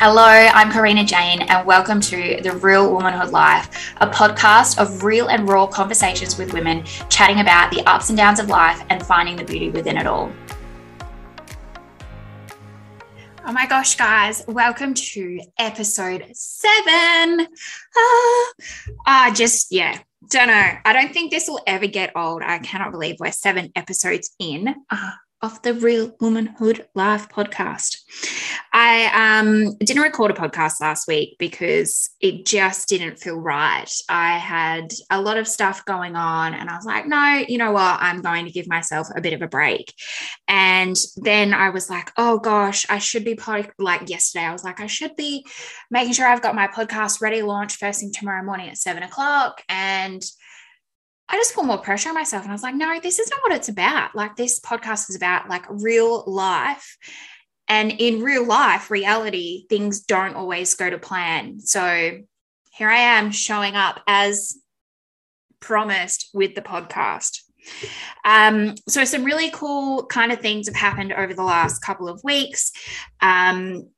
Hello, I'm Karina Jane, and welcome to The Real Womanhood Life, a podcast of real and raw conversations with women chatting about the ups and downs of life and finding the beauty within it all. Oh my gosh, guys, welcome to episode seven. Ah, uh, just, yeah, don't know. I don't think this will ever get old. I cannot believe we're seven episodes in. Uh, of the Real Womanhood Life podcast. I um, didn't record a podcast last week because it just didn't feel right. I had a lot of stuff going on, and I was like, no, you know what? I'm going to give myself a bit of a break. And then I was like, oh gosh, I should be pod- like yesterday. I was like, I should be making sure I've got my podcast ready launch first thing tomorrow morning at seven o'clock. And I just put more pressure on myself. And I was like, no, this is not what it's about. Like, this podcast is about like real life. And in real life, reality, things don't always go to plan. So here I am showing up as promised with the podcast. Um, so, some really cool kind of things have happened over the last couple of weeks. Um,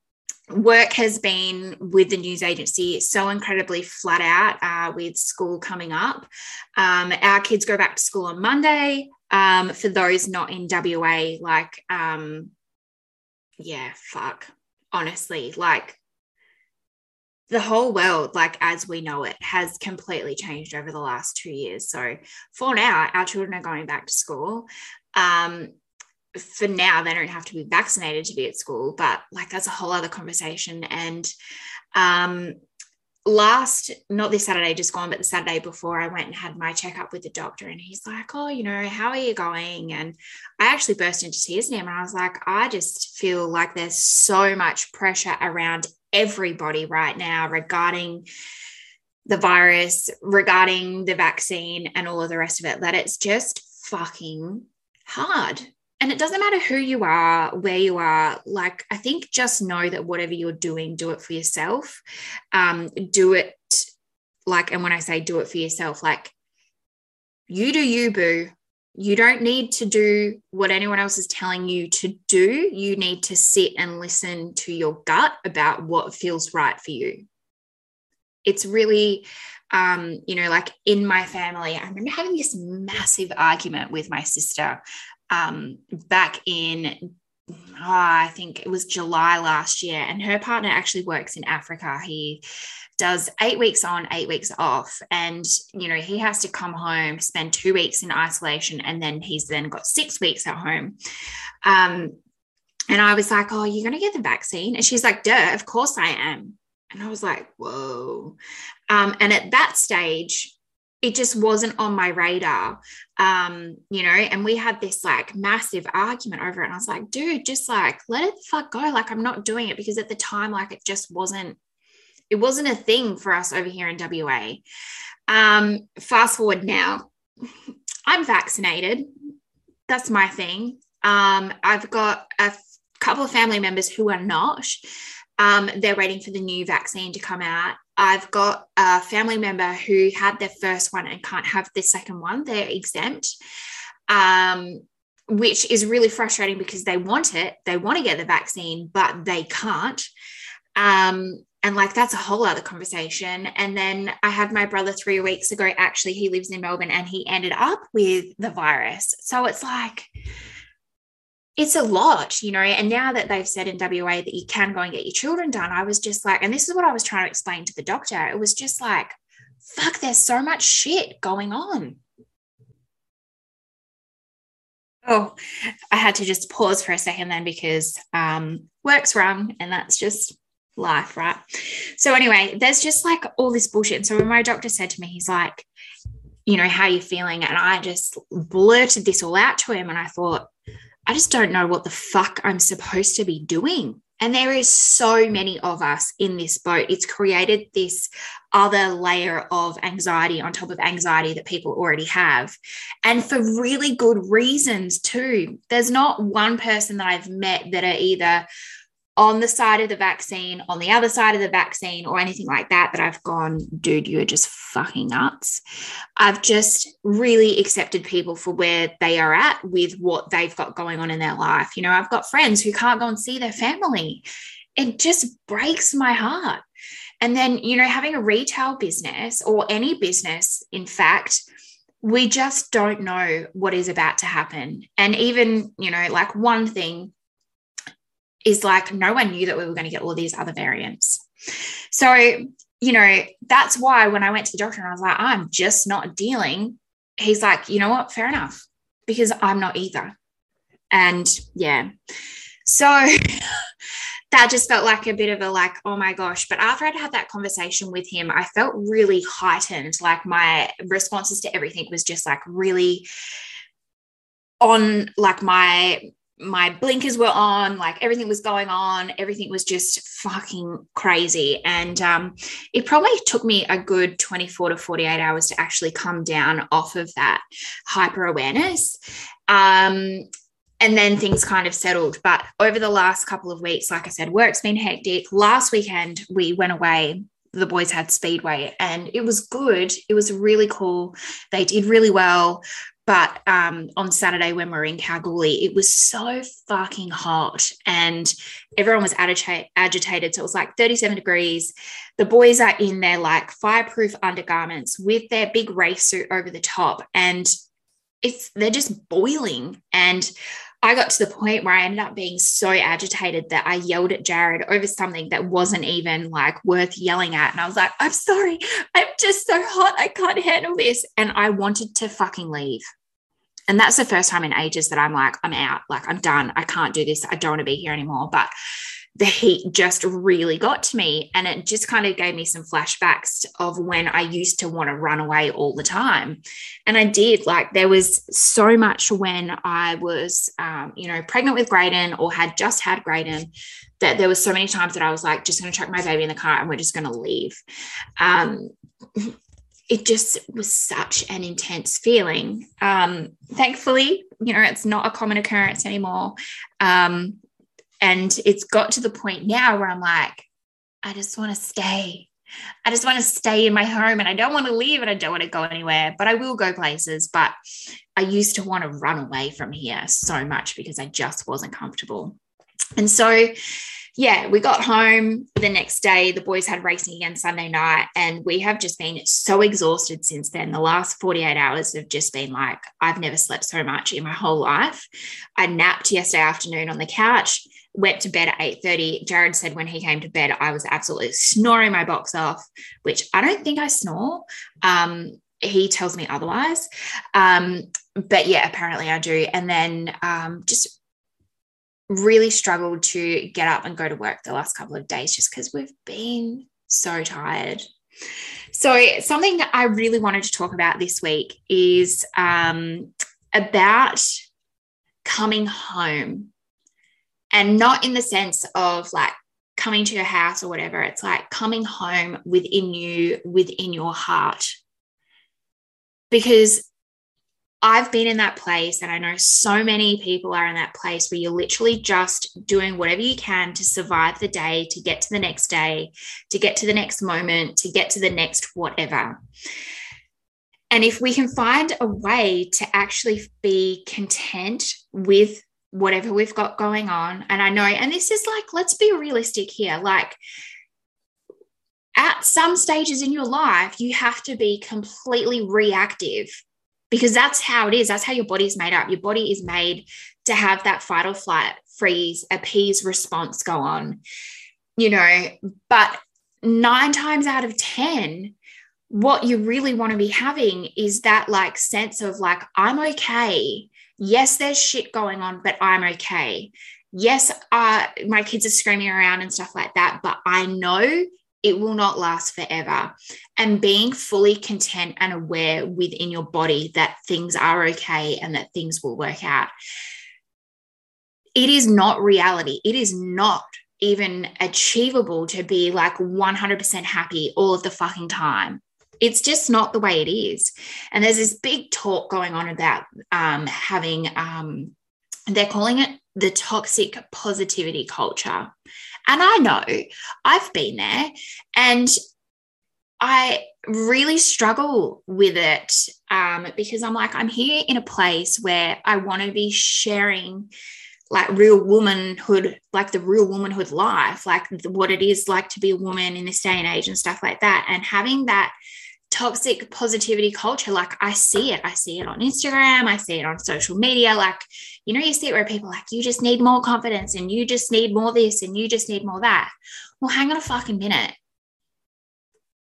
work has been with the news agency so incredibly flat out uh, with school coming up. Um, our kids go back to school on Monday. Um, for those not in WA, like, um, yeah, fuck. Honestly, like the whole world, like as we know it, has completely changed over the last two years. So for now, our children are going back to school. Um, for now they don't have to be vaccinated to be at school but like that's a whole other conversation. And um last not this saturday just gone but the saturday before i went and had my checkup with the doctor and he's like oh you know how are you going? And i actually burst into tears in him and i was like i just feel like there's so much pressure around everybody right now regarding the virus regarding the vaccine and all of the rest of it that it's just fucking hard and it doesn't matter who you are, where you are. Like, I think just know that whatever you're doing, do it for yourself. Um, do it like, and when I say do it for yourself, like, you do you, boo. You don't need to do what anyone else is telling you to do. You need to sit and listen to your gut about what feels right for you. It's really, um, you know, like in my family, I remember having this massive argument with my sister um, back in oh, I think it was July last year, and her partner actually works in Africa. He does eight weeks on, eight weeks off. And, you know, he has to come home, spend two weeks in isolation, and then he's then got six weeks at home. Um, and I was like, Oh, you're going to get the vaccine? And she's like, Duh, of course I am. And I was like, Whoa. Um, and at that stage, it just wasn't on my radar um you know and we had this like massive argument over it and i was like dude just like let it fuck go like i'm not doing it because at the time like it just wasn't it wasn't a thing for us over here in wa um fast forward now i'm vaccinated. That's my thing. Um i've got a f- couple of family members who are not. Um, they're waiting for the new vaccine to come out I've got a family member who had their first one and can't have the second one. They're exempt, um, which is really frustrating because they want it. They want to get the vaccine, but they can't. Um, and like that's a whole other conversation. And then I had my brother three weeks ago. Actually, he lives in Melbourne and he ended up with the virus. So it's like, it's a lot, you know. And now that they've said in WA that you can go and get your children done, I was just like, and this is what I was trying to explain to the doctor. It was just like, fuck, there's so much shit going on. Oh, I had to just pause for a second then because um, work's wrong, and that's just life, right? So, anyway, there's just like all this bullshit. And so, when my doctor said to me, he's like, you know, how you feeling? And I just blurted this all out to him. And I thought, I just don't know what the fuck I'm supposed to be doing. And there is so many of us in this boat. It's created this other layer of anxiety on top of anxiety that people already have. And for really good reasons, too. There's not one person that I've met that are either on the side of the vaccine, on the other side of the vaccine, or anything like that, that I've gone, dude, you're just fucking nuts. I've just really accepted people for where they are at with what they've got going on in their life. You know, I've got friends who can't go and see their family. it just breaks my heart. And then, you know, having a retail business or any business, in fact, we just don't know what is about to happen. And even, you know, like one thing is like no one knew that we were going to get all these other variants. So, you know, that's why when I went to the doctor and I was like, I'm just not dealing, he's like, you know what? Fair enough, because I'm not either. And yeah. So that just felt like a bit of a like, oh my gosh. But after I'd had that conversation with him, I felt really heightened. Like my responses to everything was just like really on like my my blinkers were on, like everything was going on, everything was just fucking crazy. And um, it probably took me a good 24 to 48 hours to actually come down off of that hyper awareness. Um, and then things kind of settled. But over the last couple of weeks, like I said, work's been hectic. Last weekend, we went away. The boys had Speedway and it was good. It was really cool. They did really well. But um, on Saturday, when we were in Kalgoorlie, it was so fucking hot and everyone was agita- agitated. So it was like 37 degrees. The boys are in their like fireproof undergarments with their big race suit over the top. And it's they're just boiling. And I got to the point where I ended up being so agitated that I yelled at Jared over something that wasn't even like worth yelling at. And I was like, I'm sorry. I'm just so hot. I can't handle this. And I wanted to fucking leave. And that's the first time in ages that I'm like, I'm out. Like, I'm done. I can't do this. I don't want to be here anymore. But the heat just really got to me. And it just kind of gave me some flashbacks of when I used to want to run away all the time. And I did. Like, there was so much when I was, um, you know, pregnant with Graydon or had just had Graydon that there was so many times that I was like, just going to chuck my baby in the car and we're just going to leave. Um, it just was such an intense feeling. Um, thankfully, you know, it's not a common occurrence anymore. Um, and it's got to the point now where I'm like, I just want to stay. I just want to stay in my home and I don't want to leave and I don't want to go anywhere, but I will go places. But I used to want to run away from here so much because I just wasn't comfortable. And so, yeah, we got home the next day. The boys had racing again Sunday night, and we have just been so exhausted since then. The last 48 hours have just been like, I've never slept so much in my whole life. I napped yesterday afternoon on the couch went to bed at 8.30 jared said when he came to bed i was absolutely snoring my box off which i don't think i snore um, he tells me otherwise um, but yeah apparently i do and then um, just really struggled to get up and go to work the last couple of days just because we've been so tired so something that i really wanted to talk about this week is um, about coming home and not in the sense of like coming to your house or whatever. It's like coming home within you, within your heart. Because I've been in that place, and I know so many people are in that place where you're literally just doing whatever you can to survive the day, to get to the next day, to get to the next moment, to get to the next whatever. And if we can find a way to actually be content with whatever we've got going on. And I know, and this is like, let's be realistic here. Like, at some stages in your life, you have to be completely reactive because that's how it is. That's how your body's made up. Your body is made to have that fight or flight, freeze, appease response go on, you know. But nine times out of 10, what you really want to be having is that like sense of like, I'm okay yes, there's shit going on, but I'm okay. Yes, uh, my kids are screaming around and stuff like that, but I know it will not last forever. And being fully content and aware within your body that things are okay and that things will work out. It is not reality. It is not even achievable to be like 100% happy all of the fucking time it's just not the way it is. And there's this big talk going on about um, having, um, they're calling it the toxic positivity culture. And I know I've been there and I really struggle with it um, because I'm like, I'm here in a place where I want to be sharing like real womanhood, like the real womanhood life, like what it is like to be a woman in this day and age and stuff like that. And having that toxic positivity culture, like I see it. I see it on Instagram, I see it on social media. Like, you know, you see it where people like, you just need more confidence and you just need more this and you just need more that. Well, hang on a fucking minute.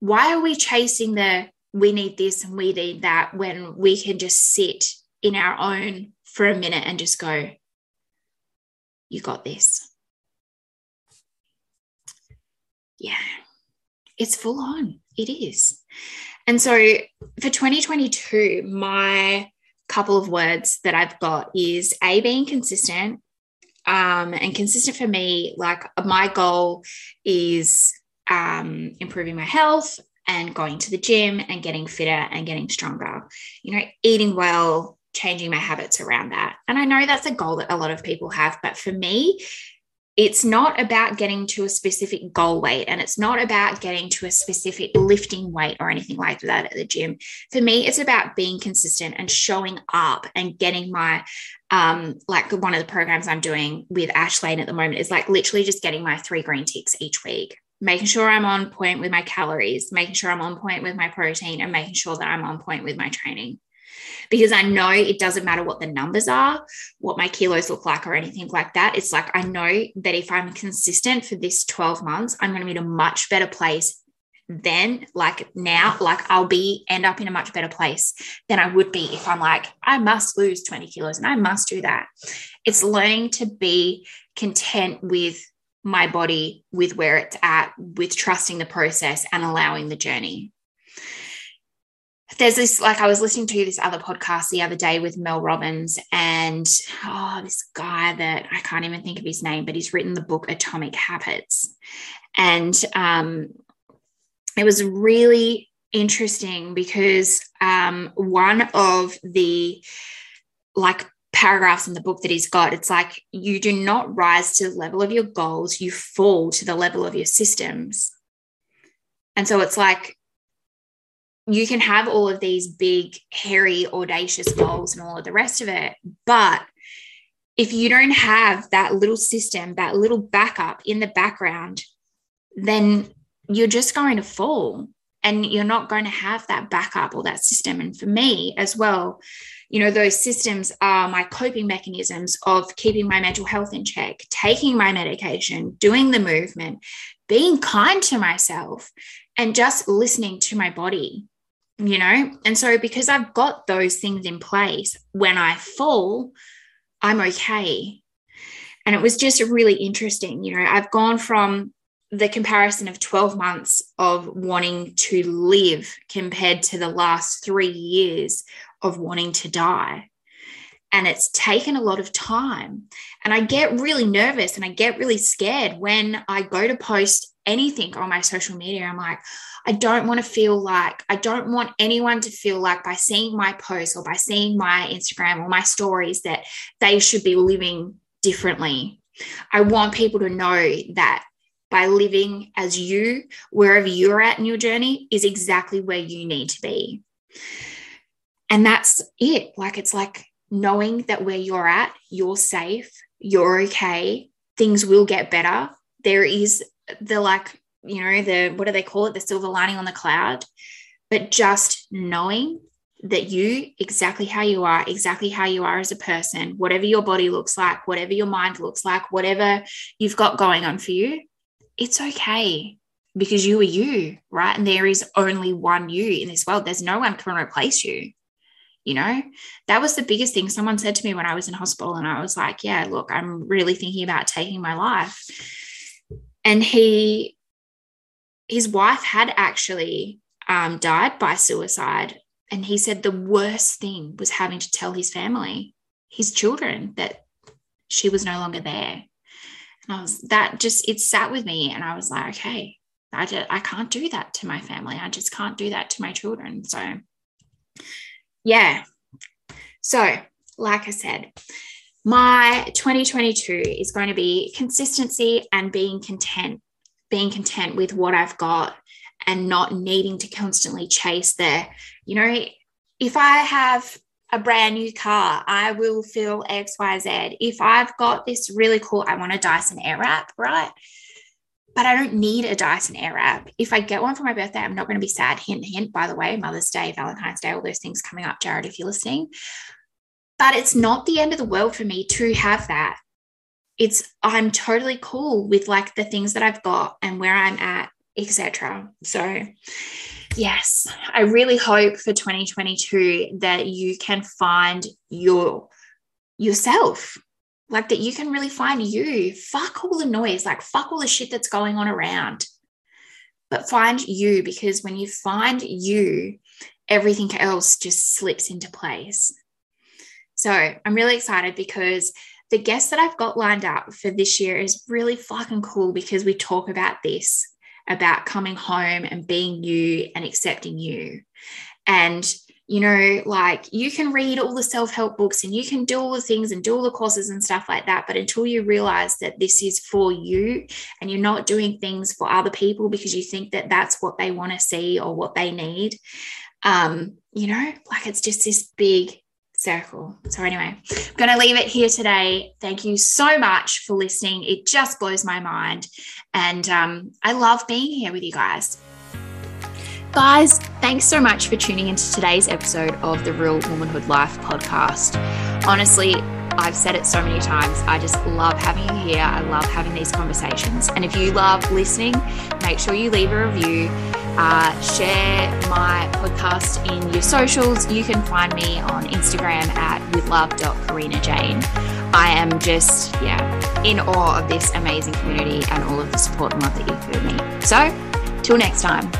Why are we chasing the we need this and we need that when we can just sit in our own for a minute and just go, you got this. Yeah, it's full on. It is. And so for 2022, my couple of words that I've got is A, being consistent. Um, and consistent for me, like my goal is um, improving my health and going to the gym and getting fitter and getting stronger, you know, eating well, changing my habits around that. And I know that's a goal that a lot of people have, but for me, it's not about getting to a specific goal weight and it's not about getting to a specific lifting weight or anything like that at the gym. For me, it's about being consistent and showing up and getting my, um, like one of the programs I'm doing with Ashlane at the moment is like literally just getting my three green ticks each week making sure I'm on point with my calories, making sure I'm on point with my protein, and making sure that I'm on point with my training because I know it doesn't matter what the numbers are, what my kilos look like, or anything like that. It's like I know that if I'm consistent for this 12 months, I'm going to be in a much better place then like now. Like i'll be end up in a much better place than i would be if i'm like i must lose 20 kilos and i must do that. It's learning to be content with my body with where it's at with trusting the process and allowing the journey there's this like I was listening to this other podcast the other day with Mel Robbins and oh this guy that I can't even think of his name but he's written the book Atomic Habits. And um, it was really interesting because um, one of the like paragraphs in the book that he's got it's like you do not rise to the level of your goals you fall to the level of your systems. And so it's like you can have all of these big, hairy, audacious goals and all of the rest of it. But if you don't have that little system, that little backup in the background, then you're just going to fall and you're not going to have that backup or that system. And for me as well, you know, those systems are my coping mechanisms of keeping my mental health in check, taking my medication, doing the movement, being kind to myself, and just listening to my body you know? And so, because I've got those things in place, when I fall, I'm okay. And it was just really interesting. You know, I've gone from the comparison of 12 months of wanting to live compared to the last three years of wanting to die. And it's taken a lot of time. And I get really nervous and I get really scared when I go to post anything on my social media. I'm like, I don't want to feel like, I don't want anyone to feel like by seeing my posts or by seeing my Instagram or my stories that they should be living differently. I want people to know that by living as you, wherever you're at in your journey, is exactly where you need to be. And that's it. Like, it's like knowing that where you're at, you're safe, you're okay, things will get better. There is the like you know, the what do they call it? The silver lining on the cloud. But just knowing that you, exactly how you are, exactly how you are as a person, whatever your body looks like, whatever your mind looks like, whatever you've got going on for you, it's okay because you are you, right? And there is only one you in this world. There's no one can replace you. You know, that was the biggest thing someone said to me when I was in hospital. And I was like, yeah, look, I'm really thinking about taking my life. And he his wife had actually um, died by suicide. And he said the worst thing was having to tell his family, his children, that she was no longer there. And I was, that just, it sat with me. And I was like, okay, I, just, I can't do that to my family. I just can't do that to my children. So, yeah. So, like I said, my 2022 is going to be consistency and being content being content with what I've got and not needing to constantly chase the, you know, if I have a brand new car, I will feel XYZ. If I've got this really cool, I want a Dyson Airwrap, right? But I don't need a Dyson Airwrap. If I get one for my birthday, I'm not going to be sad. Hint, hint, by the way, Mother's Day, Valentine's Day, all those things coming up, Jared, if you're listening. But it's not the end of the world for me to have that. It's, I'm totally cool with like the things that I've got and where I'm at, etc. So, yes, I really hope for 2022 that you can find your yourself. Like that you can really find you. Fuck all the noise, like fuck all the shit that's going on around. But find you because when you find you, everything else just slips into place. So I'm really excited because the guest that I've got lined up for this year is really fucking cool because we talk about this about coming home and being you and accepting you. And, you know, like you can read all the self help books and you can do all the things and do all the courses and stuff like that. But until you realize that this is for you and you're not doing things for other people because you think that that's what they want to see or what they need, um, you know, like it's just this big circle. So, anyway, I'm going to leave it here today. Thank you so much for listening. It just blows my mind. And um, I love being here with you guys. Guys, thanks so much for tuning into today's episode of the Real Womanhood Life podcast. Honestly, I've said it so many times. I just love having you here. I love having these conversations. And if you love listening, make sure you leave a review uh, share my podcast in your socials. You can find me on Instagram at withlove.karinajane. I am just, yeah, in awe of this amazing community and all of the support and love that you've given me. So, till next time.